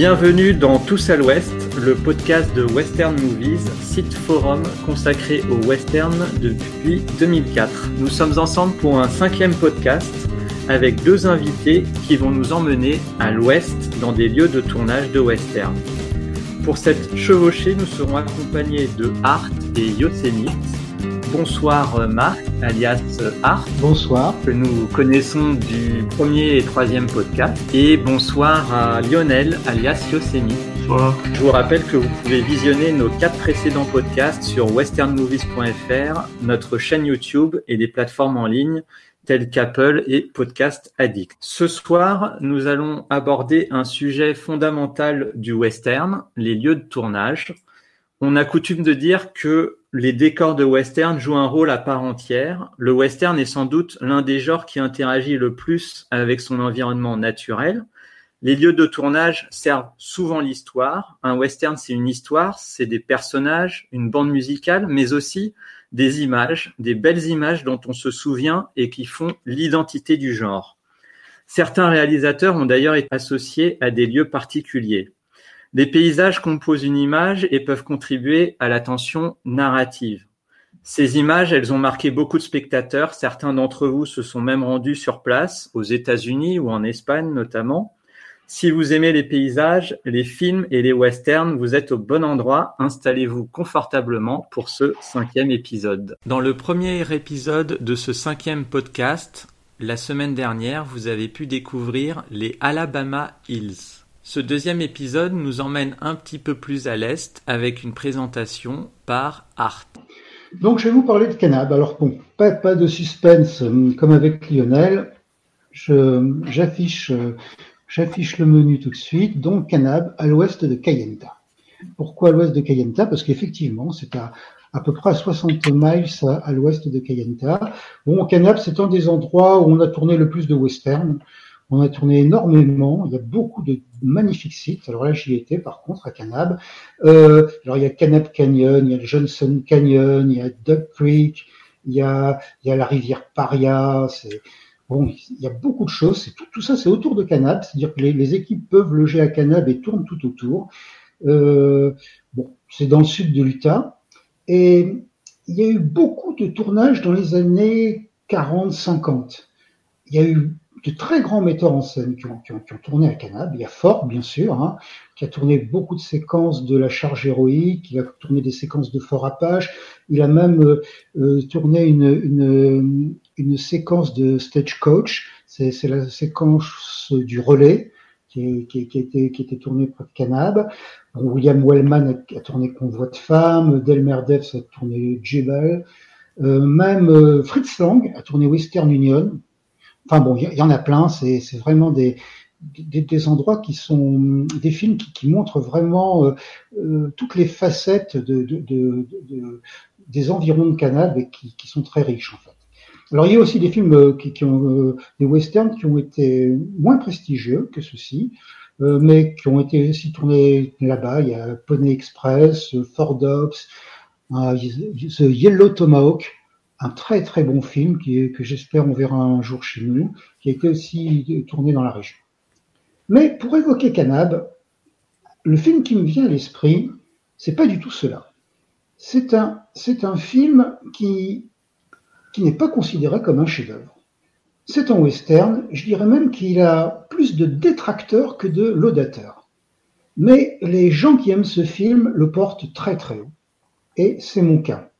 Bienvenue dans Tous à l'Ouest, le podcast de Western Movies, site forum consacré au western depuis 2004. Nous sommes ensemble pour un cinquième podcast avec deux invités qui vont nous emmener à l'ouest dans des lieux de tournage de western. Pour cette chevauchée, nous serons accompagnés de Art et Yosemite. Bonsoir Marc, alias Art. Bonsoir. Que nous connaissons du premier et troisième podcast. Et bonsoir à Lionel, alias Yosemite. Bonsoir. Je vous rappelle que vous pouvez visionner nos quatre précédents podcasts sur westernmovies.fr, notre chaîne YouTube et des plateformes en ligne tels qu'Apple et Podcast Addict. Ce soir, nous allons aborder un sujet fondamental du western, les lieux de tournage. On a coutume de dire que les décors de western jouent un rôle à part entière. Le western est sans doute l'un des genres qui interagit le plus avec son environnement naturel. Les lieux de tournage servent souvent l'histoire. Un western, c'est une histoire, c'est des personnages, une bande musicale, mais aussi des images, des belles images dont on se souvient et qui font l'identité du genre. Certains réalisateurs ont d'ailleurs été associés à des lieux particuliers. Les paysages composent une image et peuvent contribuer à la tension narrative. Ces images, elles ont marqué beaucoup de spectateurs. Certains d'entre vous se sont même rendus sur place, aux États-Unis ou en Espagne notamment. Si vous aimez les paysages, les films et les westerns, vous êtes au bon endroit. Installez-vous confortablement pour ce cinquième épisode. Dans le premier épisode de ce cinquième podcast, la semaine dernière, vous avez pu découvrir les Alabama Hills. Ce deuxième épisode nous emmène un petit peu plus à l'est avec une présentation par Art. Donc je vais vous parler de Canab. Alors bon, pas, de suspense euh, comme avec Lionel. J'affiche j'affiche le menu tout de suite. Donc Canab à l'ouest de Kayenta. Pourquoi à l'ouest de Kayenta? Parce qu'effectivement, c'est à à peu près à 60 miles à, l'ouest de Kayenta. Bon, Canab, c'est un des endroits où on a tourné le plus de western. On a tourné énormément. Il y a beaucoup de magnifiques sites. Alors là, j'y étais, par contre, à Canab. Euh, alors, il y a Canab Canyon, il y a Johnson Canyon, il y a Duck Creek, il y a, la rivière Paria. Bon, il y a beaucoup de choses. Tout, ça, c'est autour de Canab. C'est-à-dire que les, équipes peuvent loger à Canab et tournent tout autour. Euh, bon, c'est dans le sud de l'Utah. Et il y a eu beaucoup de tournages dans les années 40, 50. Il y a eu de très grands metteurs en scène qui ont, qui ont, qui ont tourné à Canab. Il y a Ford, bien sûr, hein, qui a tourné beaucoup de séquences de la charge héroïque, il a tourné des séquences de Fort Apache, il a même euh, euh, tourné une, une, une, séquence de Stagecoach, c'est la séquence du relais qui, qui, qui, était, qui était tournée près de Canab. Bon, William Wellman a, a, tourné Convoi de femmes, Delmer Devs a tourné Jebel, euh, même euh, Fritz Lang a tourné Western Union, Enfin bon, il y, en a plein. C'est vraiment des, endroits qui sont des films qui, montrent vraiment euh, euh, toutes les facettes de, de, de, des environs de Canab et qui, sont très riches en fait. Alors il y a aussi des films euh, qui, qui, ont des westerns qui ont été moins prestigieux que ceux-ci, mais qui ont été aussi tournés là-bas. Il y a Pony Express, Ford Dogs, The Yellow Tomahawk, un très très bon film qui est, que j'espère on verra un jour chez nous, qui a été aussi tourné dans la région. Mais pour évoquer Canab, le film qui me vient à l'esprit, c'est pas du tout cela. C'est un, film qui, n'est pas considéré comme un chef-d'œuvre. C'est un western, je dirais même qu'il a plus de détracteurs que de laudateurs. Mais les gens qui aiment ce film le portent très très haut. Et c'est mon cas.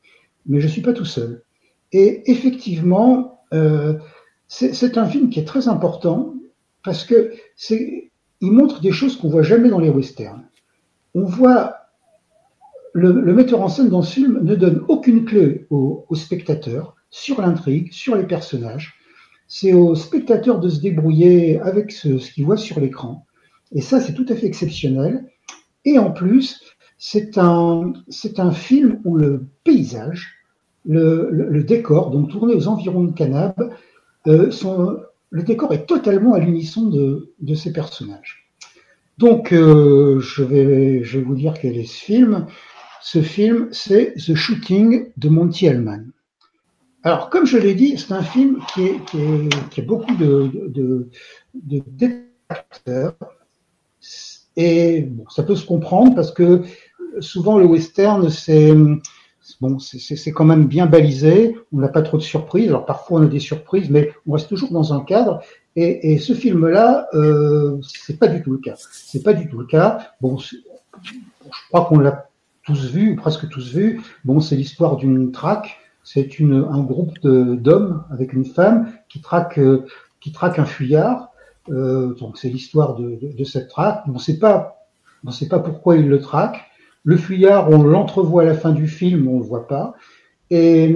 Mais je suis pas tout seul. Et effectivement, euh, c'est un film qui est très important parce que il montre des choses qu'on voit jamais dans les westerns. On voit le, metteur en scène dans ce film ne donne aucune clé au, spectateur sur l'intrigue, sur les personnages. C'est au spectateur de se débrouiller avec ce, qu'il voit sur l'écran. Et ça, c'est tout à fait exceptionnel. Et en plus, c'est un film où le paysage, le, décor, donc tourné aux environs de Canab, euh, le décor est totalement à l'unisson de, ces personnages. Donc, euh, je, vais, vous dire quel est ce film. Ce film, c'est The Shooting de Monty Hellman. Alors, comme je l'ai dit, c'est un film qui a beaucoup de, de, de détracteurs. Et bon, ça peut se comprendre parce que souvent le western, c'est bon, c'est quand même bien balisé. On n'a pas trop de surprises. Alors parfois on a des surprises, mais on reste toujours dans un cadre. Et, ce film-là, euh, c'est pas du tout le cas. C'est pas du tout le cas. Bon, je crois qu'on l'a tous vu, ou presque tous vu. Bon, c'est l'histoire d'une traque. C'est un groupe d'hommes avec une femme qui traque qui traque un fuyard. Euh, donc c'est l'histoire de, cette traque. On ne sait pas, sait pas pourquoi il le traque. Le fuyard, on l'entrevoit à la fin du film, on le voit pas. Et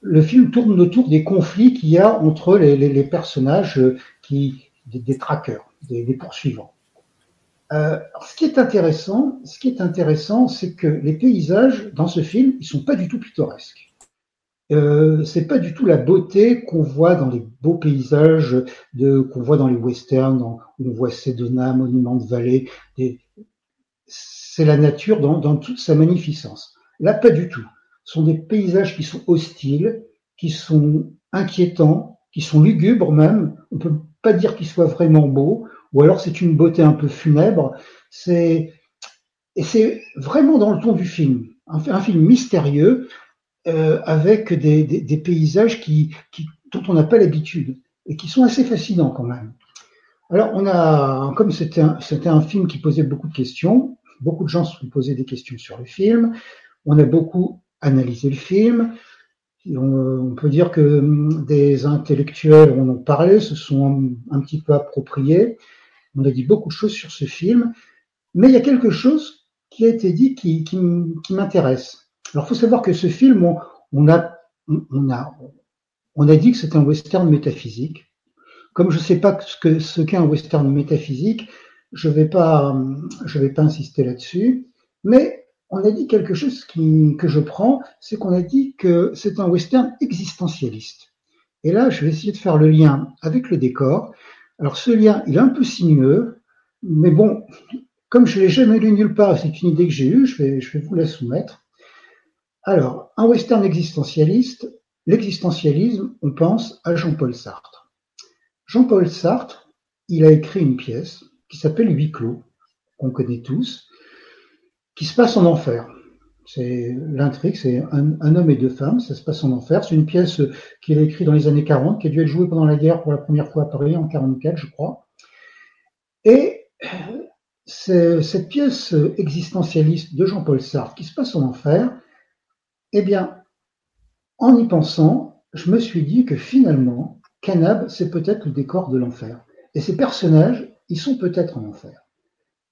le film tourne autour des conflits qu'il y a entre les, personnages qui, des, des traqueurs, des, poursuivants. Euh, ce qui est intéressant, ce qui est intéressant, c'est que les paysages dans ce film, ils sont pas du tout pittoresques. Euh, c'est pas du tout la beauté qu'on voit dans les beaux paysages qu'on voit dans les westerns, où on voit Sedona, Monument de Vallée. C'est la nature dans, toute sa magnificence. Là, pas du tout. Ce sont des paysages qui sont hostiles, qui sont inquiétants, qui sont lugubres même. On peut pas dire qu'ils soient vraiment beaux, ou alors c'est une beauté un peu funèbre. C'est et c'est vraiment dans le ton du film, un, film mystérieux euh, avec des, paysages dont on n'a pas l'habitude et qui sont assez fascinants quand même. Alors on a, comme c'était un film qui posait beaucoup de questions, beaucoup de gens se sont posés des questions sur le film. On a beaucoup analysé le film. On, peut dire que hum, des intellectuels en ont parlé, se sont un, petit peu appropriés. On a dit beaucoup de choses sur ce film, mais il y a quelque chose qui a été dit qui, m'intéresse. Alors, faut savoir que ce film, on, a, dit que c'était un western métaphysique. Comme je ne sais pas ce qu'est un western métaphysique, je ne vais pas, je vais pas insister là-dessus. Mais on a dit quelque chose qui, que je prends, c'est qu'on a dit que c'est un western existentialiste. Et là, je vais essayer de faire le lien avec le décor. Alors, ce lien, il est un peu sinueux, mais bon, comme je l'ai jamais lu nulle part, c'est une idée que j'ai eue, je vais, je vais vous la soumettre. Alors, un western existentialiste, l'existentialisme, on pense à Jean-Paul Sartre. Jean-Paul Sartre, il a écrit une pièce qui s'appelle Huis clos, qu'on connaît tous, qui se passe en enfer. C'est l'intrigue, c'est un, homme et deux femmes, ça se passe en enfer. C'est une pièce qu'il a écrite dans les années 40, qui a dû être jouée pendant la guerre pour la première fois à Paris en 44, je crois. Et cette pièce existentialiste de Jean-Paul Sartre qui se passe en enfer, eh bien, en y pensant, je me suis dit que finalement, Canab, c'est peut-être le décor de l'enfer. Et ces personnages, ils sont peut-être en enfer.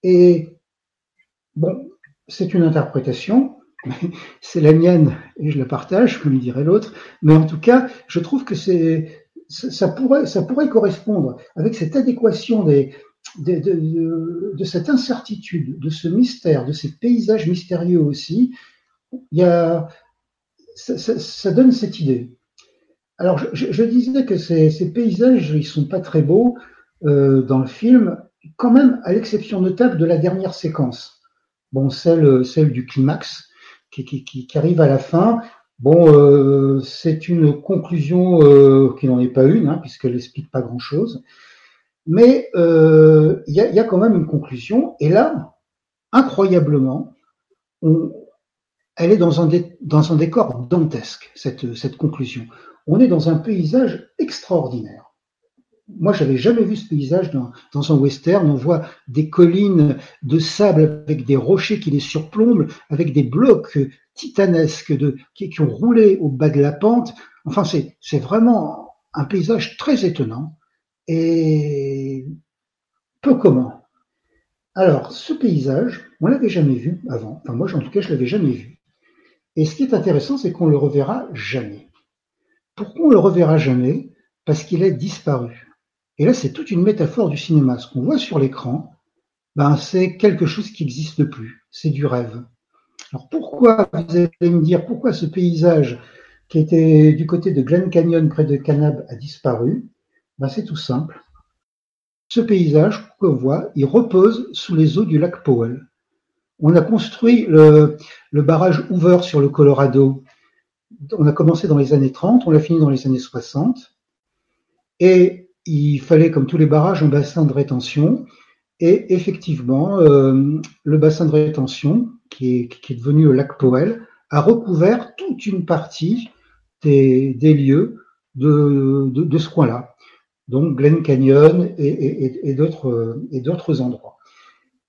Et bon, c'est une interprétation, c'est la mienne et je la partage, comme dirait l'autre, mais en tout cas, je trouve que c'est ça pourrait, ça pourrait correspondre avec cette adéquation de, de, cette incertitude, de ce mystère, de ces paysages mystérieux aussi. Il y a, ça, donne cette idée. Alors, je, disais que ces, ces, paysages, ils sont pas très beaux dans le film, quand même, à l'exception notable de la dernière séquence. Bon, celle, celle du climax, qui, qui, qui arrive à la fin. Bon, euh, c'est une conclusion euh, qui n'en est pas une, hein, puisqu'elle n'explique pas grand-chose. Mais euh, il y, a, y, a, quand même une conclusion. Et là, incroyablement, on, elle est dans un, dans un décor dantesque, cette, cette conclusion. On est dans un paysage extraordinaire. Moi, j'avais jamais vu ce paysage dans, un western. On voit des collines de sable avec des rochers qui les surplombent, avec des blocs titanesques qui, qui ont roulé au bas de la pente. Enfin, c'est, vraiment un paysage très étonnant et peu commun. Alors, ce paysage, on l'avait jamais vu avant. Enfin, moi, en tout cas, je l'avais jamais vu. Et ce qui est intéressant, c'est qu'on le reverra jamais. Pourquoi on le reverra jamais? Parce qu'il est disparu. Et là, c'est toute une métaphore du cinéma. Ce qu'on voit sur l'écran, ben, c'est quelque chose qui n'existe plus. C'est du rêve. Alors pourquoi, vous allez me dire, pourquoi ce paysage qui était du côté de Glen Canyon près de Canab a disparu? Ben, C'est tout simple. Ce paysage qu'on voit, il repose sous les eaux du lac Powell. On a construit le, le, barrage Hoover sur le Colorado. On a commencé dans les années 30, on l'a fini dans les années 60. Et il fallait, comme tous les barrages, un bassin de rétention. Et effectivement, euh, le bassin de rétention, qui est, devenu le lac Powell, a recouvert toute une partie des, lieux de, ce coin-là, donc Glen Canyon et d'autres endroits.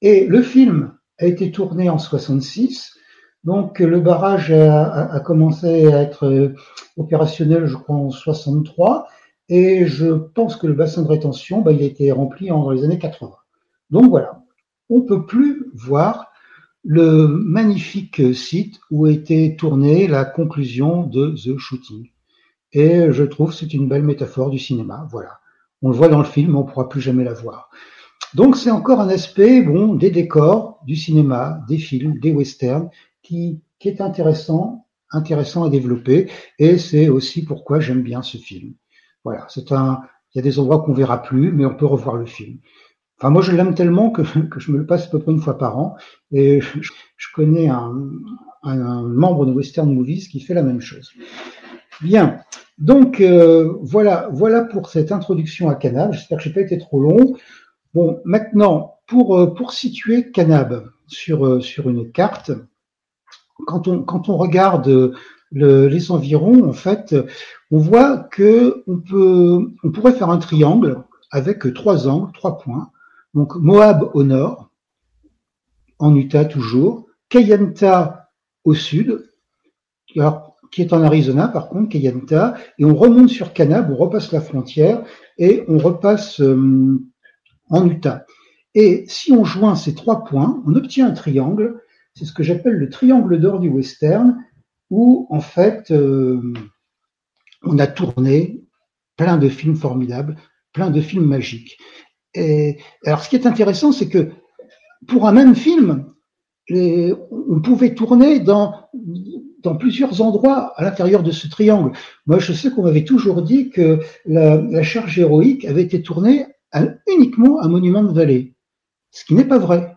Et le film a été tourné en 66, donc le barrage a, a, commencé à être opérationnel, je crois, en 63, et je pense que le bassin de rétention, bah, il a été rempli en, les années 80. Donc voilà, on peut plus voir le magnifique site où été tournée la conclusion de The Shooting. Et je trouve c'est une belle métaphore du cinéma. Voilà, on le voit dans le film, on pourra plus jamais la voir. Donc c'est encore un aspect bon des décors, du cinéma, des films, des westerns qui, qui est intéressant, intéressant à développer. Et c'est aussi pourquoi j'aime bien ce film. Voilà, c'est un, il y a des endroits qu'on verra plus, mais on peut revoir le film. Enfin, moi, je l'aime tellement que, je me le passe à peu près une fois par an. Et je, connais un, un, un, membre de Western Movies qui fait la même chose. Bien. Donc, euh, voilà, voilà pour cette introduction à Canab. J'espère que je n'ai pas été trop long. Bon, maintenant, pour, euh, pour situer Canab sur, euh, sur une carte, quand on, quand on regarde le, les environs, en fait, on voit que on peut, on pourrait faire un triangle avec trois angles, trois points. Donc Moab au nord, en Utah toujours, Kayenta au sud, qui est en Arizona par contre, Kayenta, et on remonte sur Canab, on repasse la frontière et on repasse euh, en Utah. Et si on joint ces trois points, on obtient un triangle, c'est ce que j'appelle le triangle d'or du western, où en fait euh, on a tourné plein de films formidables, plein de films magiques. Et alors, ce qui est intéressant, c'est que pour un même film, on pouvait tourner dans, dans plusieurs endroits à l'intérieur de ce triangle. Moi, je sais qu'on m'avait toujours dit que la, charge héroïque avait été tournée uniquement à Monument de Vallée, ce qui n'est pas vrai.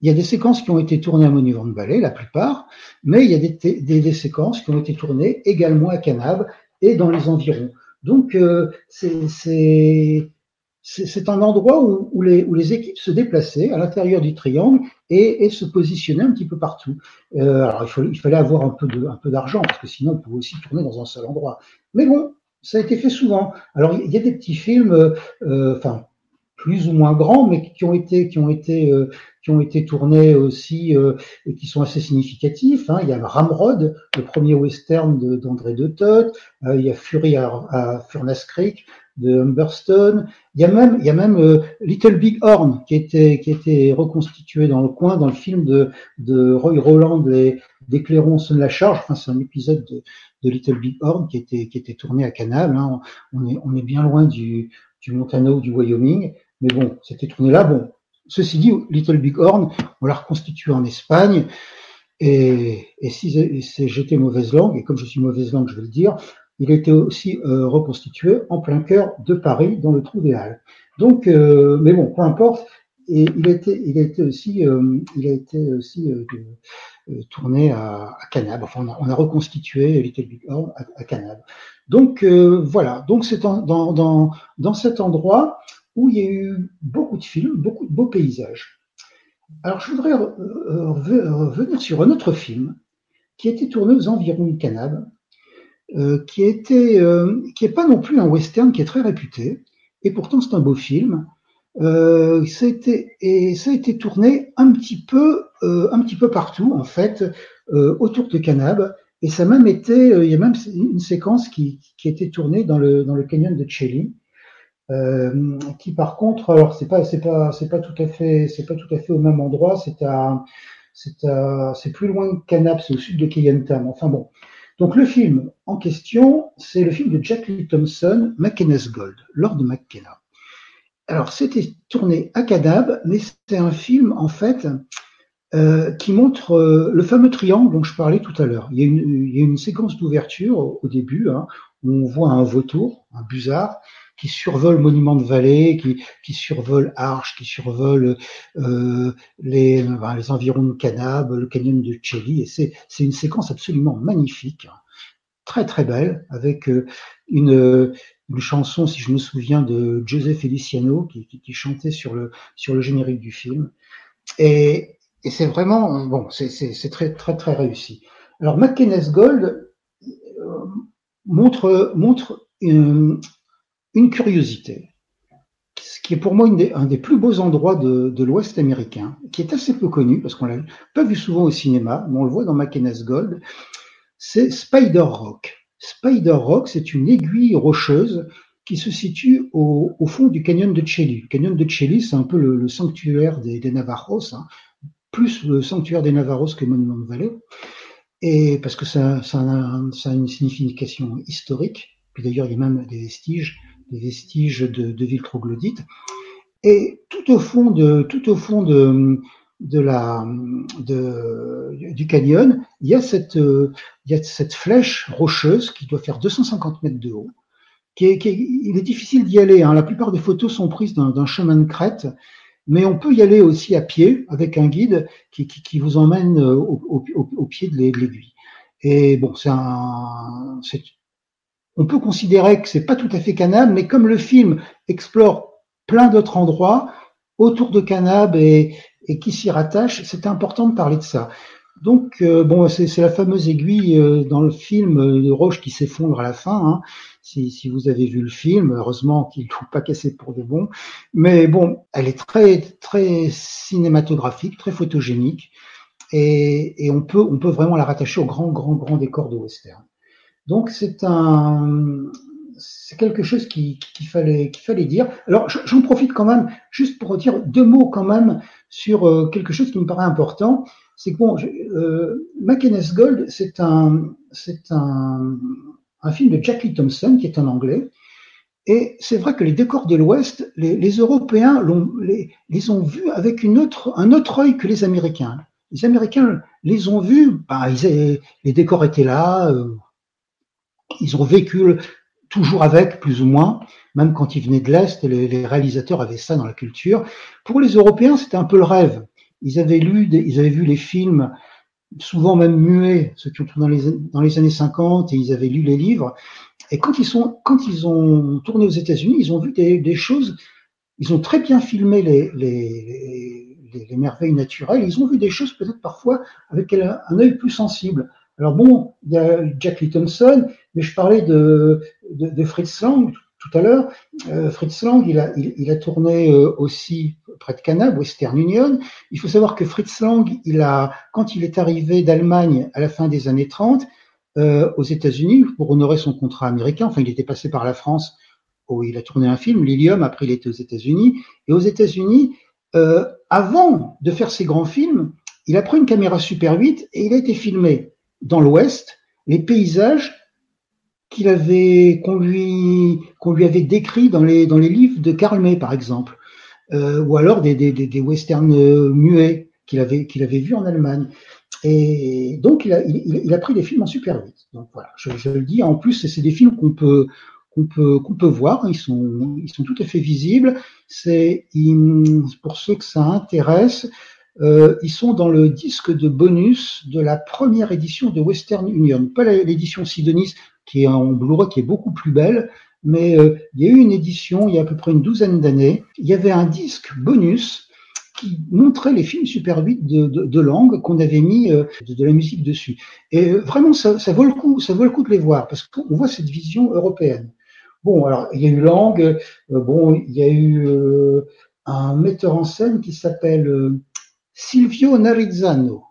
Il y a des séquences qui ont été tournées à Monument de Vallée, la plupart, mais il y a des, séquences qui ont été tournées également à Canab et dans les environs. Donc, euh, c'est un endroit où, où, les, où, les, équipes se déplaçaient à l'intérieur du triangle et, et, se positionnaient un petit peu partout. Euh, alors il, il, fallait avoir un peu d'argent parce que sinon on pouvait aussi tourner dans un seul endroit. Mais bon, ça a été fait souvent. Alors il y a des petits films, euh, enfin plus ou moins grands, mais qui ont été qui ont été euh, qui ont été tournés aussi euh, et qui sont assez significatifs. Hein. Il y a Ramrod, le premier western d'André de, Toth. Euh, il y a Fury à, à Furnace Creek de Humberstone. Il y a même, il y a même euh, Little Big Horn qui était qui était reconstitué dans le coin dans le film de, de Roy Roland et d'Éclairons sonne la charge. Enfin, c'est un épisode de, de, Little Big Horn qui était qui était tourné à Canal. Hein. On est on est bien loin du du Montana ou du Wyoming, mais bon, c'était tourné là. Bon, ceci dit, Little Big Horn, on l'a reconstitué en Espagne. Et, si j'étais mauvaise langue, et comme je suis mauvaise langue, je vais le dire, il était aussi euh, reconstitué en plein cœur de Paris, dans le trou des Halles. Donc, euh, mais bon, peu importe. Et il a été, aussi, il a été aussi euh, tourné à, à Canab. Enfin, on a, on a, reconstitué Little Big Horn à, à Canab. Donc voilà. Donc c'est dans, dans, dans cet endroit où il y a eu beaucoup de films, beaucoup de beaux paysages. Alors je voudrais revenir sur un autre film qui a été tourné aux environs de Canab, euh, qui était, euh, pas non plus un western qui est très réputé, et pourtant c'est un beau film. Euh, ça a été, tourné un petit peu, euh, partout en fait, euh, autour de Canab, et ça a même été, il y a même une séquence qui, qui a été tournée dans le dans le canyon de Chelly, qui par contre, alors c'est pas pas tout à fait au même endroit, c'est plus loin que Canab, c'est au sud de Keyantam. Enfin bon, donc le film en question, c'est le film de Jack Lee Thompson, McKenna's Gold, Lord McKenna. Alors c'était tourné à Canab, mais c'est un film en fait euh, qui montre euh, le fameux triangle dont je parlais tout à l'heure. Il, y a une séquence d'ouverture au, au, début hein, où on voit un vautour, un busard, qui survole Monument de Vallée, qui, qui survole Arche, qui survole euh, les, environs de Canab, le canyon de Chelly, et c'est, une séquence absolument magnifique, très très belle, avec euh, une, chanson, si je me souviens, de José Feliciano qui, chantait sur le générique du film. Et, et c'est vraiment bon, c'est très très très réussi. Alors McKenna's Gold euh, montre montre une, une, curiosité, ce qui est pour moi un des plus beaux endroits de, l'Ouest américain, qui est assez peu connu parce qu'on l'a pas vu souvent au cinéma, mais on le voit dans McKenna's Gold. C'est Spider Rock. Spider Rock, c'est une aiguille rocheuse qui se situe au, fond du canyon de Chelly. Le canyon de Chelly, c'est un peu le, sanctuaire des, des Navarros, hein, plus le sanctuaire des Navarros que Monument de Vallée, et parce que a, ça a une signification historique. Puis d'ailleurs, il y a même des vestiges, des vestiges de, villes troglodytes. Et tout au fond de, tout au fond de, du canyon, il y a cette, il y a cette flèche rocheuse qui doit faire 250 mètres de haut. Il est difficile d'y aller. Hein. La plupart des photos sont prises d'un chemin de crête, mais on peut y aller aussi à pied avec un guide qui, qui, vous emmène au, au, au pied de l'aiguille. Et bon, c'est on peut considérer que c'est pas tout à fait Canab, mais comme le film explore plein d'autres endroits autour de Canab et, qui s'y rattachent, c'est important de parler de ça. Donc, euh, bon, c'est la fameuse aiguille euh, dans le film euh, de roche qui s'effondre à la fin. Hein. Si, vous avez vu le film, heureusement qu'il ne faut pas casser pour de bon. Mais bon, elle est très, très cinématographique, très photogénique, et, et on peut, on peut vraiment la rattacher au grand, grand, grand décor de western. Donc c'est un, c'est quelque chose qu'il qui fallait, fallait dire. Alors j'en profite quand même juste pour dire deux mots quand même sur euh, quelque chose qui me paraît important. C'est que bon, euh, Gold, c'est un, c'est un, un film de Jackie Thompson qui est en anglais. Et c'est vrai que les décors de l'Ouest, les, Européens les, les, ont vus avec une autre, un autre œil que les Américains. Les Américains les ont vus, bah, ils, les décors étaient là, euh, ils ont vécu toujours avec, plus ou moins, même quand ils venaient de l'Est, les, réalisateurs avaient ça dans la culture. Pour les Européens, c'était un peu le rêve. Ils avaient lu, ils avaient vu les films, souvent même muets, ceux qui ont tourné dans les, années 50, et ils avaient lu les livres. Et quand ils sont, quand ils ont tourné aux États-Unis, ils ont vu des, des, choses, ils ont très bien filmé les, les, les, les merveilles naturelles. Ils ont vu des choses peut-être parfois avec un, un œil plus sensible. Alors bon, il y a Jack Lee Thompson, mais je parlais de, de, de Fritz Lang tout à l'heure. Euh, Fritz Lang, il a, il, il a tourné euh, aussi près de Canab, Western Union. Il faut savoir que Fritz Lang, il a, quand il est arrivé d'Allemagne à la fin des années 30, euh, aux États-Unis pour honorer son contrat américain. Enfin, il était passé par la France où il a tourné un film, Lilium. Après, il était aux États-Unis. Et aux États-Unis, euh, avant de faire ses grands films, il a pris une caméra Super 8 et il a été filmé dans l'Ouest les paysages qu'il avait qu'on lui qu'on lui avait décrits dans les dans les livres de Karl May par exemple euh, ou alors des des, des westerns euh, muets qu'il avait qu'il avait vus en Allemagne. Et donc il a il, il, a pris des films en super 8 donc voilà. Je, je le dis en plus c'est des films qu'on peut qu'on peut qu'on peut voir. Ils sont ils sont tout à fait visibles. C'est pour ceux que ça intéresse euh, ils sont dans le disque de bonus de la première édition de Western Union, pas l'édition Sidonis qui est en Blu-ray qui est beaucoup plus belle, mais euh, il y a eu une édition il y a à peu près une douzaine d'années. Il y avait un disque bonus qui montrait les films Super 8 de, de, langue qu'on avait mis euh, de, la musique dessus. Et euh, vraiment, ça, vaut le coup, ça vaut le coup de les voir parce qu'on voit cette vision européenne. Bon, alors il y a eu langue, bon, il y a eu un metteur en scène qui s'appelle Silvio Narizzano.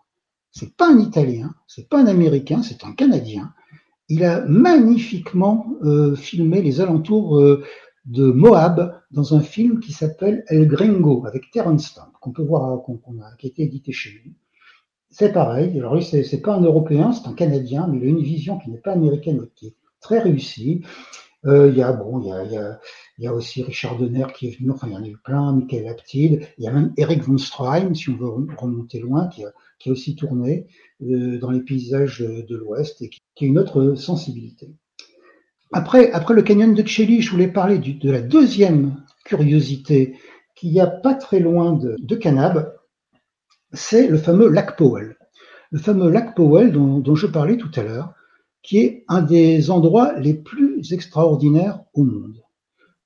C'est pas un Italien, c'est pas un Américain, c'est un Canadien. Il a magnifiquement euh, filmé les alentours euh, de Moab dans un film qui s'appelle El Gringo avec Terence Stamp, qu'on peut voir, a, qui a été édité chez lui. C'est pareil. Alors lui, c'est, c'est pas un Européen, c'est un Canadien, mais il a une vision qui n'est pas américaine, mais qui est très réussie. Euh, il y a bon, il y a, il y a, aussi Richard Donner qui est venu. Enfin, il y en a eu plein. Michael Aptid. Il y a même Eric von Stroheim, si on veut remonter loin, qui a, qui a aussi tourné euh, dans les paysages de l'Ouest et qui, a une autre sensibilité. Après, après le canyon de Chelly, je voulais parler de la deuxième curiosité qu'il y a pas très loin de, Canab, c'est le fameux lac Powell. Le fameux lac Powell dont je parlais tout à l'heure, qui est un des endroits les plus extraordinaires au monde.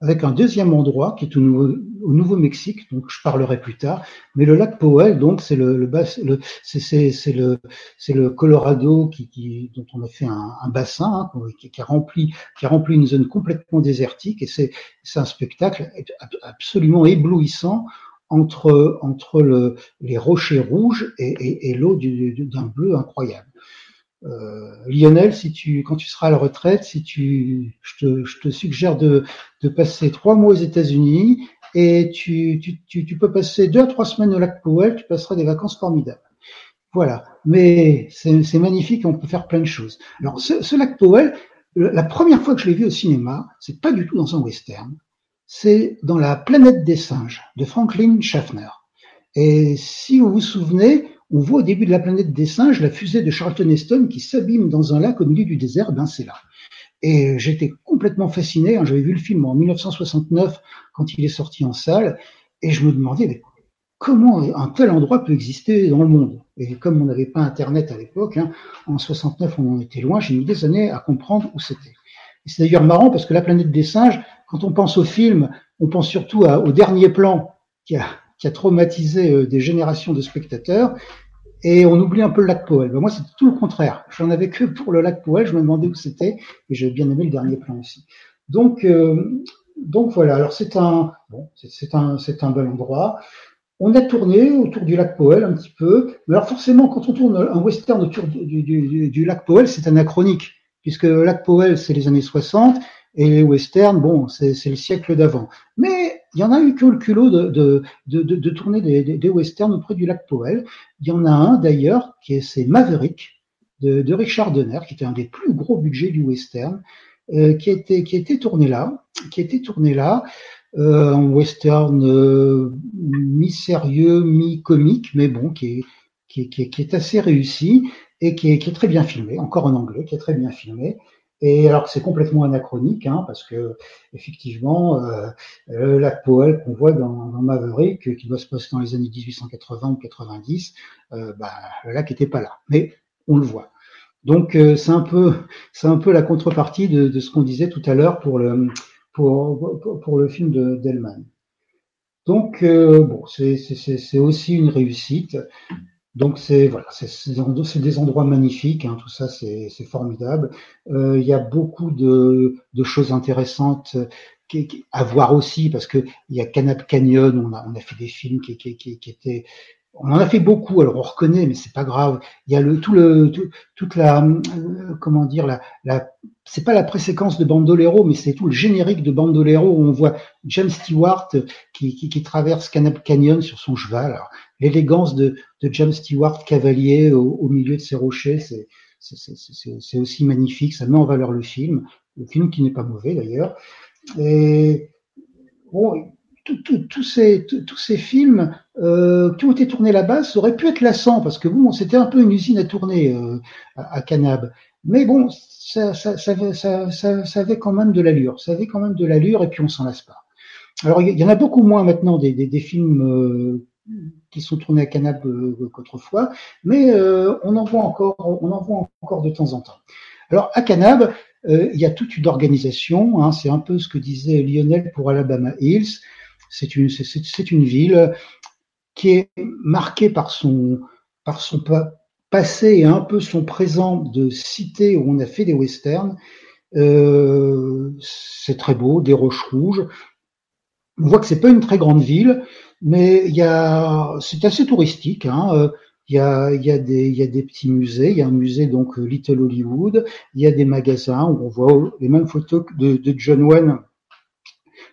Avec un deuxième endroit qui est au Nouveau-Mexique, donc je parlerai plus tard. Mais le lac Powell, donc c'est le, c'est le c'est le Colorado qui, dont on a fait un, bassin hein, qui, a rempli qui a rempli une zone complètement désertique et c'est c'est un spectacle absolument éblouissant entre entre le, les rochers rouges et l'eau d'un bleu incroyable. Euh, Lionel, si tu, quand tu seras à la retraite, si tu, je te, je te suggère de, de passer trois mois aux États-Unis et tu, tu, tu, tu, peux passer deux à trois semaines au lac Powell, tu passeras des vacances formidables. Voilà. Mais c'est magnifique, on peut faire plein de choses. Alors, ce, ce lac Powell, la première fois que je l'ai vu au cinéma, c'est pas du tout dans un western, c'est dans La planète des singes de Franklin Schaffner. Et si vous vous souvenez, on voit au début de la planète des singes la fusée de Charlton Heston qui s'abîme dans un lac au milieu du désert, ben c'est là. Et j'étais complètement fasciné, hein, j'avais vu le film en 1969 quand il est sorti en salle, et je me demandais comment un tel endroit peut exister dans le monde? Et comme on n'avait pas Internet à l'époque, hein, en 69 on en était loin, j'ai mis des années à comprendre où c'était. c'est d'ailleurs marrant parce que la planète des singes, quand on pense au film, on pense surtout au dernier plan qui a, traumatisé euh, des générations de spectateurs, et on oublie un peu le lac Powell. Ben, moi, c'est tout le contraire. J'en avais que pour le lac Powell, je me demandais où c'était, et j'ai bien aimé le dernier plan aussi. Donc, euh, donc voilà. Alors c'est un, bon, c'est un, c'est un bel endroit. On a tourné autour du lac Powell un petit peu. Mais alors forcément, quand on tourne un western autour du, lac Powell, c'est anachronique, puisque le lac Powell, c'est les années 60, et les westerns, bon, c'est le siècle d'avant. Mais il y en a eu que le culot de, de, de, de tourner des, des, westerns auprès du lac Powell. Il y en a un d'ailleurs, qui est c'est Maverick de, Richard Donner, qui était un des plus gros budgets du western, euh, qui, été, qui été tourné là, qui été tourné là, euh, en western euh, mi-sérieux, mi-comique, mais bon, qui est, qui, est, qui, est, qui est assez réussi et qui est, qui est très bien filmé, encore en anglais, qui est très bien filmé. Et alors c'est complètement anachronique, hein, parce que effectivement, euh, le lac Powell qu'on voit dans, Maverick, qui doit se passer dans les années 1880 ou 90, euh, bah, le lac n'était pas là, mais on le voit. Donc euh, c'est un peu, c'est un peu la contrepartie de, ce qu'on disait tout à l'heure pour le pour, pour, le film de Delman. Donc euh, bon, c'est aussi une réussite. Donc c'est voilà, c'est des endroits magnifiques, hein, tout ça c'est formidable. Euh, il y a beaucoup de, de choses intéressantes euh, à voir aussi parce que il y a Canap Canyon, on a, on a fait des films qui, qui, qui, étaient on en a fait beaucoup, alors on reconnaît, mais c'est pas grave. Il y a le tout le toute la euh, comment dire la, la c'est pas la préséquence de Bandolero, mais c'est tout le générique de Bandolero où on voit James Stewart qui, qui, qui traverse Canap Canyon sur son cheval. L'élégance de, James Stewart cavalier au, milieu de ces rochers, c'est c'est aussi magnifique. Ça met en valeur le film, le film qui n'est pas mauvais d'ailleurs. Et bon, tous ces, tous ces films euh, qui ont été tournés là-bas, ça aurait pu être lassant parce que bon, c'était un peu une usine à tourner euh, à, Canab. Mais bon, ça, ça, ça, ça, avait quand même de l'allure. Ça avait quand même de l'allure et puis on s'en lasse pas. Alors il y en a beaucoup moins maintenant des, des, des films euh, qui sont tournés à Canab euh, qu'autrefois, mais euh, on en voit encore, on en voit encore de temps en temps. Alors à Canab, il y a toute une organisation. Hein, c'est un peu ce que disait Lionel pour Alabama Hills. C'est une, ville qui est marquée par son, par son passé et un peu son présent de cité où on a fait des westerns. Euh, c'est très beau, des roches rouges. On voit que c'est pas une très grande ville, mais il y a, c'est assez touristique. Hein. Euh, il y, a, il, y a des, il y a des petits musées. Il y a un musée donc Little Hollywood. Il y a des magasins où on voit les mêmes photos de, de John Wayne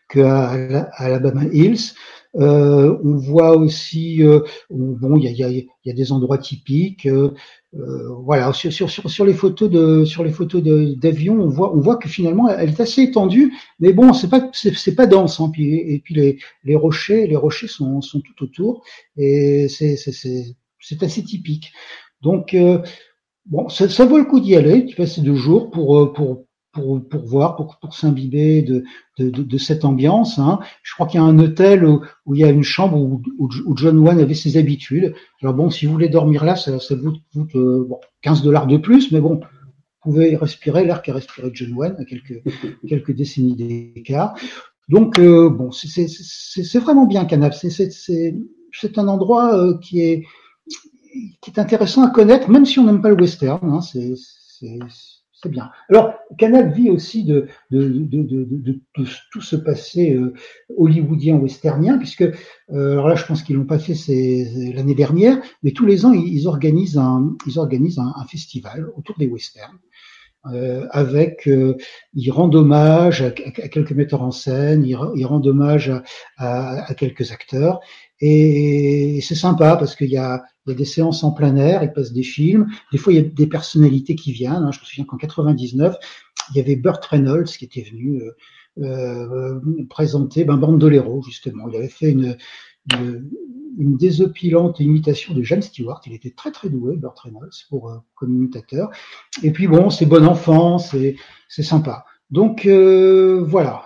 qu'à Alabama Hills. Euh, on voit aussi, euh, bon, il y a, y, a, y a, des endroits typiques. Euh, euh voilà, sur, sur, sur, les photos de sur les photos d'avion, on voit on voit que finalement elle est assez étendue, mais bon, c'est pas c'est pas dense. Hein, puis, et puis les, les rochers les rochers sont, sont tout autour et c'est c'est assez typique. Donc bon, ça, ça vaut le coup d'y aller. Tu passes deux jours pour pour pour, pour voir, pour, pour s'imbiber de, de, de, de, cette ambiance. Hein. Je crois qu'il y a un hôtel où, où, il y a une chambre où, où, John Wayne avait ses habitudes. Alors bon, si vous voulez dormir là, ça, ça vous coûte euh, bon, 15 dollars de plus, mais bon, pouvait respirer l'air qu'a respiré John Wayne à quelques, quelques décennies d'écart. Donc, euh, bon, c'est vraiment bien Canap. C'est un endroit euh, qui, est, qui est intéressant à connaître, même si on n'aime pas le western. Hein, c'est c'est bien. Alors, Canal vit aussi de, tout ce passé euh, hollywoodien westernien, puisque, euh, alors là, je pense qu'ils l'ont pas fait l'année dernière, mais tous les ans, ils, organisent un, ils organisent un, festival autour des westerns. Euh, avec, euh, ils rendent hommage à, quelques metteurs en scène, ils, rendent hommage à, à quelques acteurs, et c'est sympa parce qu'il y a, il y a des séances en plein air, ils passent des films. Des fois, il y a des personnalités qui viennent. Hein. Je me souviens qu'en 99, il y avait Burt Reynolds qui était venu euh, euh, présenter ben, Bandolero, justement. Il avait fait une, une, désopilante imitation de James Stewart. Il était très très doué, Burt Reynolds, pour, euh, comme imitateur. Et puis bon, c'est bon enfant, c'est sympa. Donc euh, voilà,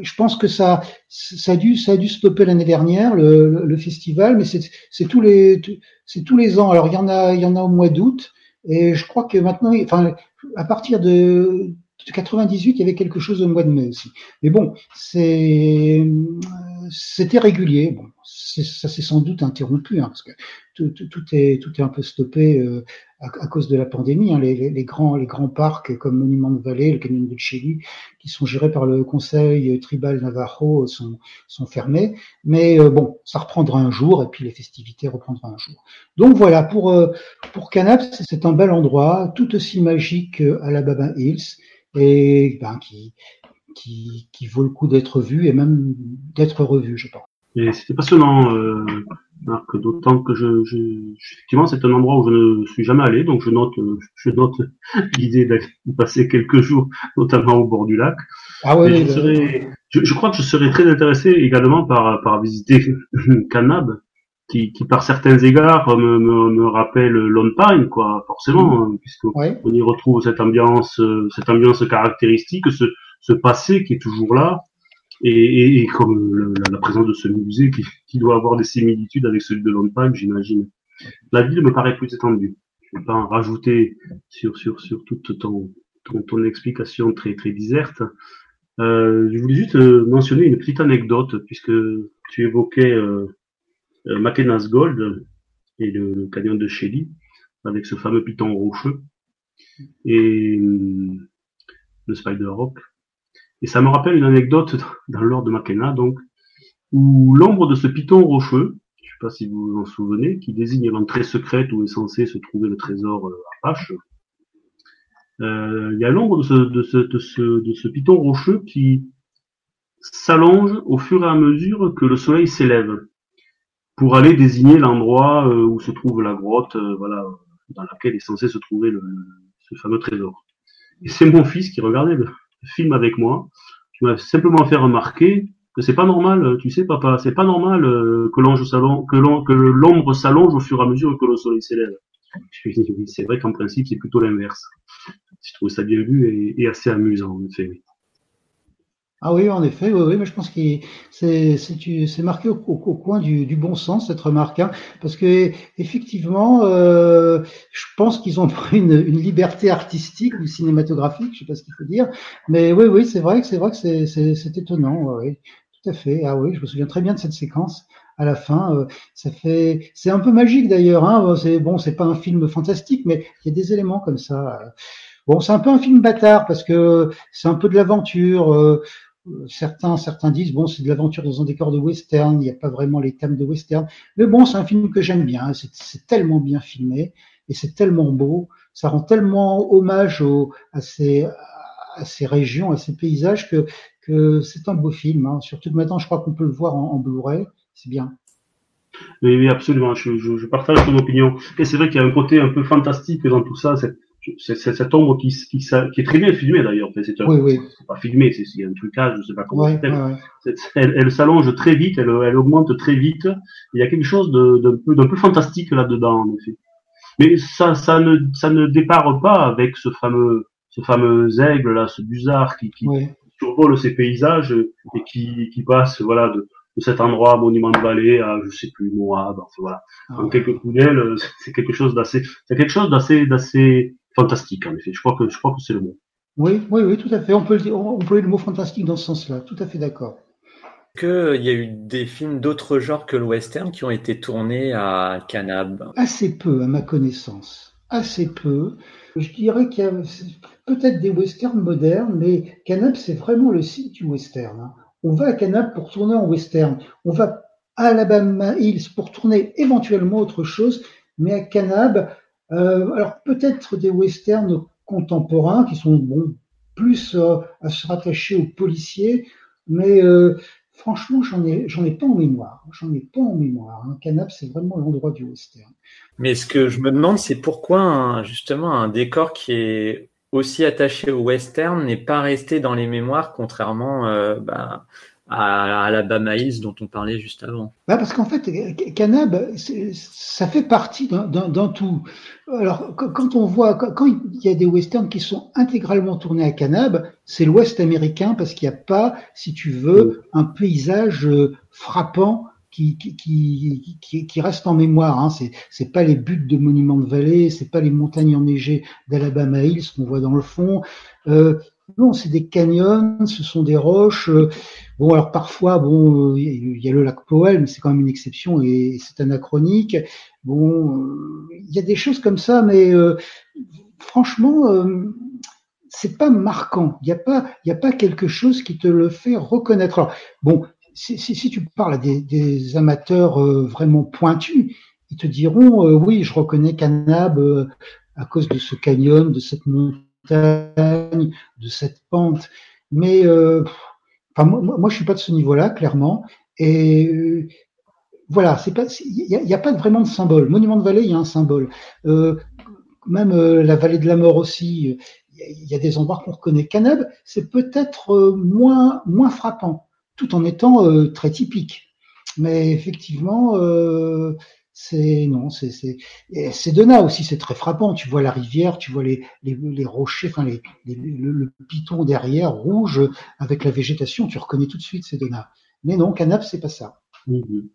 je pense que ça, ça a dû, ça a dû stopper l'année dernière le, le, festival, mais c'est tous les, c'est tous les ans. Alors il y en a, il y en a au mois d'août, et je crois que maintenant, enfin, à partir de, 98, il y avait quelque chose au mois de mai aussi. Mais bon, c'est, c'était régulier. Bon, ça s'est sans doute interrompu, hein, parce que tout, tout, est, tout est un peu stoppé euh, à, cause de la pandémie. Hein. Les, les, grands, les grands parcs comme Monument de Vallée, le Canyon de Chili, qui sont gérés par le Conseil tribal Navajo, sont, sont fermés. Mais euh, bon, ça reprendra un jour, et puis les festivités reprendront un jour. Donc voilà, pour, euh, pour Canap, c'est un bel endroit, tout aussi magique à la Baba Hills, et ben, qui, qui, qui vaut le coup d'être vu et même d'être revu, je pense. Et c'était passionnant, euh, Marc, d'autant que je, je, effectivement, c'est un endroit où je ne suis jamais allé, donc je note, je note l'idée de passer quelques jours, notamment au bord du lac. Ah oui, je, serais, je, je, crois que je serais très intéressé également par, par visiter Canab, qui, qui par certains égards me, me, me rappelle Lone Pine, quoi, forcément, hein, puisqu'on y retrouve cette ambiance, cette ambiance caractéristique, ce, ce passé qui est toujours là, et, et, comme la, présence de ce musée qui, qui, doit avoir des similitudes avec celui de Londres, j'imagine. La ville me paraît plus étendue. Je ne vais pas en rajouter sur, sur, sur toute ton, ton, ton explication très, très déserte. Euh, je voulais juste euh, mentionner une petite anecdote, puisque tu évoquais euh, euh McKenna's Gold et le, canyon de Shelly, avec ce fameux piton rocheux, et euh, le Spider Rock. Et ça me rappelle une anecdote dans l'ordre de Makena, donc, où l'ombre de ce piton rocheux, je ne sais pas si vous vous en souvenez, qui désigne l'entrée secrète où est censé se trouver le trésor euh, Apache, euh, il y a l'ombre de ce, de, piton rocheux qui s'allonge au fur et à mesure que le soleil s'élève pour aller désigner l'endroit euh, où se trouve la grotte, euh, voilà, dans laquelle est censé se trouver ce fameux trésor. Et c'est mon fils qui regardait film avec moi, tu m'as simplement fait remarquer que c'est pas normal, tu sais papa, c'est pas normal euh, que s'allonge, que l'ombre s'allonge au fur et à mesure que le soleil s'élève. C'est vrai qu'en principe c'est plutôt l'inverse. Je trouve ça bien vu et, assez amusant en effet. Ah oui, en effet, oui, oui mais je pense que c'est marqué au, au, coin du, du, bon sens cette remarque, hein, parce que effectivement, euh, je pense qu'ils ont pris une, une, liberté artistique ou cinématographique, je sais pas ce qu'il faut dire, mais oui, oui, c'est vrai que c'est vrai que c'est étonnant, oui, tout à fait. Ah oui, je me souviens très bien de cette séquence à la fin. Euh, ça fait, c'est un peu magique d'ailleurs. Hein, c'est bon, c'est pas un film fantastique, mais il y a des éléments comme ça. Bon, c'est un peu un film bâtard parce que c'est un peu de l'aventure. Euh, certains, certains disent bon, c'est de l'aventure dans un décor de western, il n'y a pas vraiment les thèmes de western, mais bon, c'est un film que j'aime bien. C'est tellement bien filmé et c'est tellement beau, ça rend tellement hommage à ces à ces régions, à ces paysages que que c'est un beau film. Hein. Surtout que maintenant, je crois qu'on peut le voir en, Blu-ray, c'est bien. Oui, oui, absolument. Je, je, je partage ton opinion. Et c'est vrai qu'il y a un côté un peu fantastique dans tout ça. Cette, c'est cette ombre qui, qui, qui, est très bien filmée d'ailleurs. c'est oui, oui. pas filmé, c'est un trucage, je sais pas comment. Ouais, ouais. Elle, elle s'allonge très vite, elle, elle, augmente très vite. Il y a quelque chose d'un peu, peu fantastique là-dedans, en effet. Mais ça, ça ne, ça ne dépare pas avec ce fameux, ce fameux aigle là, ce busard qui, qui survole ces paysages et qui, qui passe, voilà, de, de cet endroit, monument de vallée, à je sais plus, Moab, enfin voilà. Ah, en quelques coups d'aile, c'est quelque chose d'assez, c'est quelque chose d'assez, d'assez fantastique, en effet. Je crois que, je crois que c'est le mot. Oui, oui, oui, tout à fait. On peut, employer le mot fantastique dans ce sens-là. Tout à fait d'accord. Qu'il y a eu des films d'autres genres que le western qui ont été tournés à Canab Assez peu, à ma connaissance. Assez peu. Je dirais qu'il y a peut-être des westerns modernes, mais Canab, c'est vraiment le site du western. Hein. On va à Canab pour tourner en western. On va à Alabama Hills pour tourner éventuellement autre chose, mais à Canab, euh, alors peut-être des westerns contemporains qui sont bon, plus euh, à se rattacher aux policiers, mais euh, franchement, j'en ai, ai pas en mémoire. J'en ai pas en mémoire. Un Canap, c'est vraiment l'endroit du western. Mais ce que je me demande, c'est pourquoi justement un décor qui est aussi attaché au western n'est pas resté dans les mémoires, contrairement euh, bah, à Alabama Hills dont on parlait juste avant. Bah parce qu'en fait, Canab, ça fait partie d'un tout. Alors, quand on voit, quand il y a des westerns qui sont intégralement tournés à Canab, c'est l'Ouest américain parce qu'il n'y a pas, si tu veux, un paysage euh, frappant qui, qui, qui, reste en mémoire. Hein. C'est, c'est pas les buttes de monuments de vallée, c'est pas les montagnes enneigées d'Alabama Hills qu'on voit dans le fond. Euh, non, c'est des canyons, ce sont des roches. Euh, bon, alors parfois, bon, il y a le lac Powell, mais c'est quand même une exception et c'est anachronique. Bon, euh, il y a des choses comme ça, mais euh, franchement, euh, c'est pas marquant. Il n'y a pas, il y a pas quelque chose qui te le fait reconnaître. Alors, bon, si, si, tu parles à des, des amateurs vraiment pointus, ils te diront, oui, je reconnais Canab à cause de ce canyon, de cette montagne de cette pente. Mais euh, enfin, moi, moi, je suis pas de ce niveau-là, clairement. Et euh, voilà, c'est pas, il n'y a, pas vraiment de symbole. Monument de vallée, il y a un symbole. Euh, même la vallée de la mort aussi, il y, a des endroits qu'on reconnaît. Canab, c'est peut-être moins moins frappant, tout en étant très typique. Mais effectivement, c'est non, c'est c'est c'est Dena aussi, c'est très frappant. Tu vois la rivière, tu vois les les, les rochers, enfin les, le, piton derrière rouge avec la végétation, tu reconnais tout de suite c'est Dena. Mais non, Canap, c'est pas ça. Mm-hmm.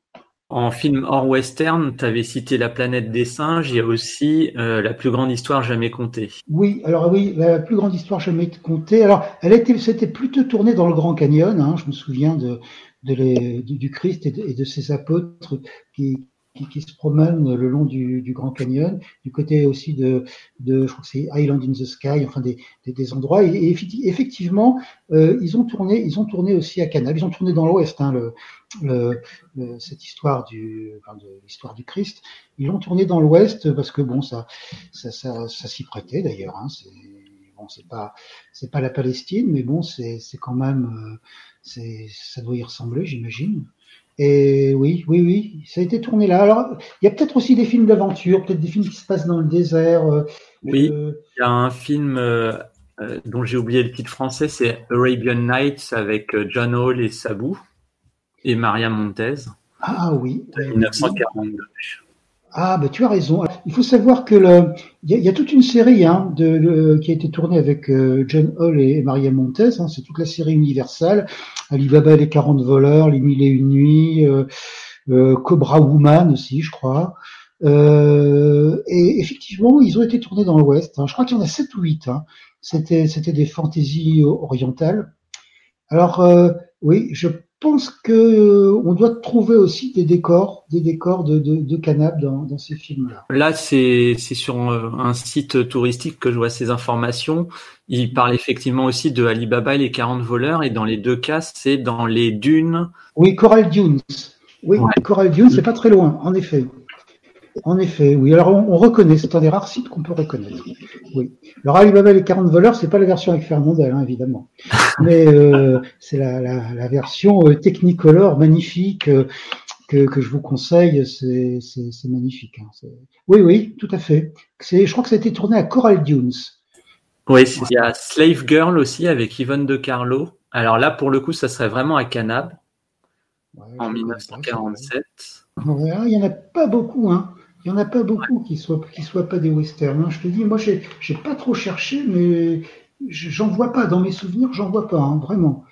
En film hors western, tu avais cité La planète des singes, il y a aussi euh, La plus grande histoire jamais contée. Oui, alors oui, La plus grande histoire jamais contée. Alors, elle était, c'était plutôt tournée dans le Grand Canyon. Hein, je me souviens de, de du, Christ et de, et de ses apôtres qui, qui, qui, se promènent le long du, du, Grand Canyon, du côté aussi de, de je crois que c'est Island in the Sky, enfin des, des, des endroits. Et, effectivement, euh, ils ont tourné, ils ont tourné aussi à Canab. Ils ont tourné dans l'Ouest, hein, le, le, cette histoire du, enfin de l'histoire du Christ. Ils l'ont tourné dans l'Ouest parce que bon, ça, ça, ça, ça s'y prêtait d'ailleurs. Hein, c'est bon, c'est pas, c'est pas la Palestine, mais bon, c'est, c'est quand même, euh, c'est, ça doit y ressembler, j'imagine. Et oui, oui, oui, ça a été tourné là. Alors, il y a peut-être aussi des films d'aventure, peut-être des films qui se passent dans le désert. Euh, oui, euh, il y a un film euh, dont j'ai oublié le titre français, c'est Arabian Nights avec John Hall et Sabou et Maria Montez. Ah oui. 1942. Ah, bah, tu as raison. Il faut savoir que il y, a, toute une série hein, de, qui a été tournée avec euh, John Hall et, Maria Montez. Hein, c'est toute la série universelle. Alibaba et les 40 voleurs, Les Mille et une nuits, euh, euh, Cobra Woman aussi, je crois. et effectivement, ils ont été tournés dans l'Ouest. Hein. Je crois qu'il y en a 7 ou 8. Hein. C'était, c'était des fantaisies orientales. Alors, oui, je pense que euh, on doit trouver aussi des décors, des décors de, de, dans, dans ces films-là. Là, c'est c'est sur un site touristique que je vois ces informations. Il parle effectivement aussi de Alibaba et les 40 voleurs, et dans les deux cas, c'est dans les dunes. Oui, Coral Dunes. Oui, Coral Dunes, c'est pas très loin, en effet. En effet, oui. Alors on, reconnaît, c'est un des rares sites qu'on peut reconnaître. Oui. Alors Alibaba et les 40 voleurs, c'est pas la version avec Fernandel, hein, évidemment, mais euh, c'est la, la, la, version euh, Technicolor magnifique euh, que, que, je vous conseille. C'est, c'est, magnifique. Hein. Oui, oui, tout à fait. C'est, je crois que ça a été tourné à Coral Dunes. Oui, il y a Slave Girl aussi avec Yvonne De Carlo. Alors là, pour le coup, ça serait vraiment à Canab en 1947. il y en a pas beaucoup, hein. Il n'y en a pas beaucoup qui soient qui soient pas des westerns. Hein. Je te dis, moi j'ai j'ai pas trop cherché, mais j'en vois pas dans mes souvenirs, j'en vois pas hein, vraiment.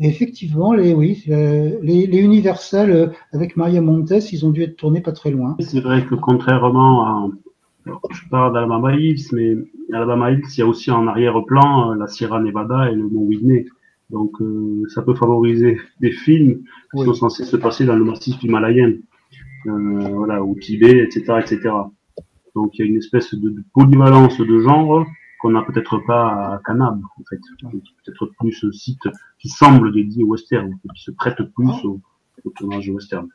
Et effectivement, les oui, les, les Universal euh, avec Maria Montes, ils ont dû être tournés pas très loin. C'est vrai que contrairement à, je parle d'Alabama Hills, mais Alabama Hills, il y a aussi en arrière-plan la Sierra Nevada et le Mont Whitney. Donc ça peut favoriser des films qui sont censés se passer dans le massif himalayen, voilà, au Tibet, etc., etc. Donc il y a une espèce de, polyvalence de genre qu'on n'a peut-être pas à Canab, en fait. Peut-être plus ce site qui semble dédié au western, qui se prête plus au, au tournage western.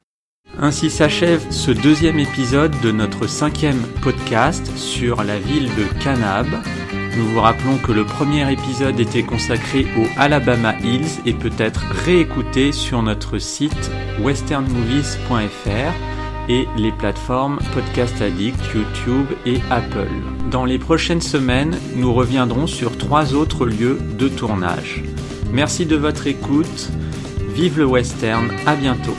Ainsi s'achève ce deuxième épisode de notre cinquième podcast sur la ville de Canab. Nous vous rappelons que le premier épisode était consacré au Alabama Hills et peut être réécouté sur notre site westernmovies.fr et les plateformes Podcast Addict, YouTube et Apple. Dans les prochaines semaines, nous reviendrons sur trois autres lieux de tournage. Merci de votre écoute. Vive le western, à bientôt.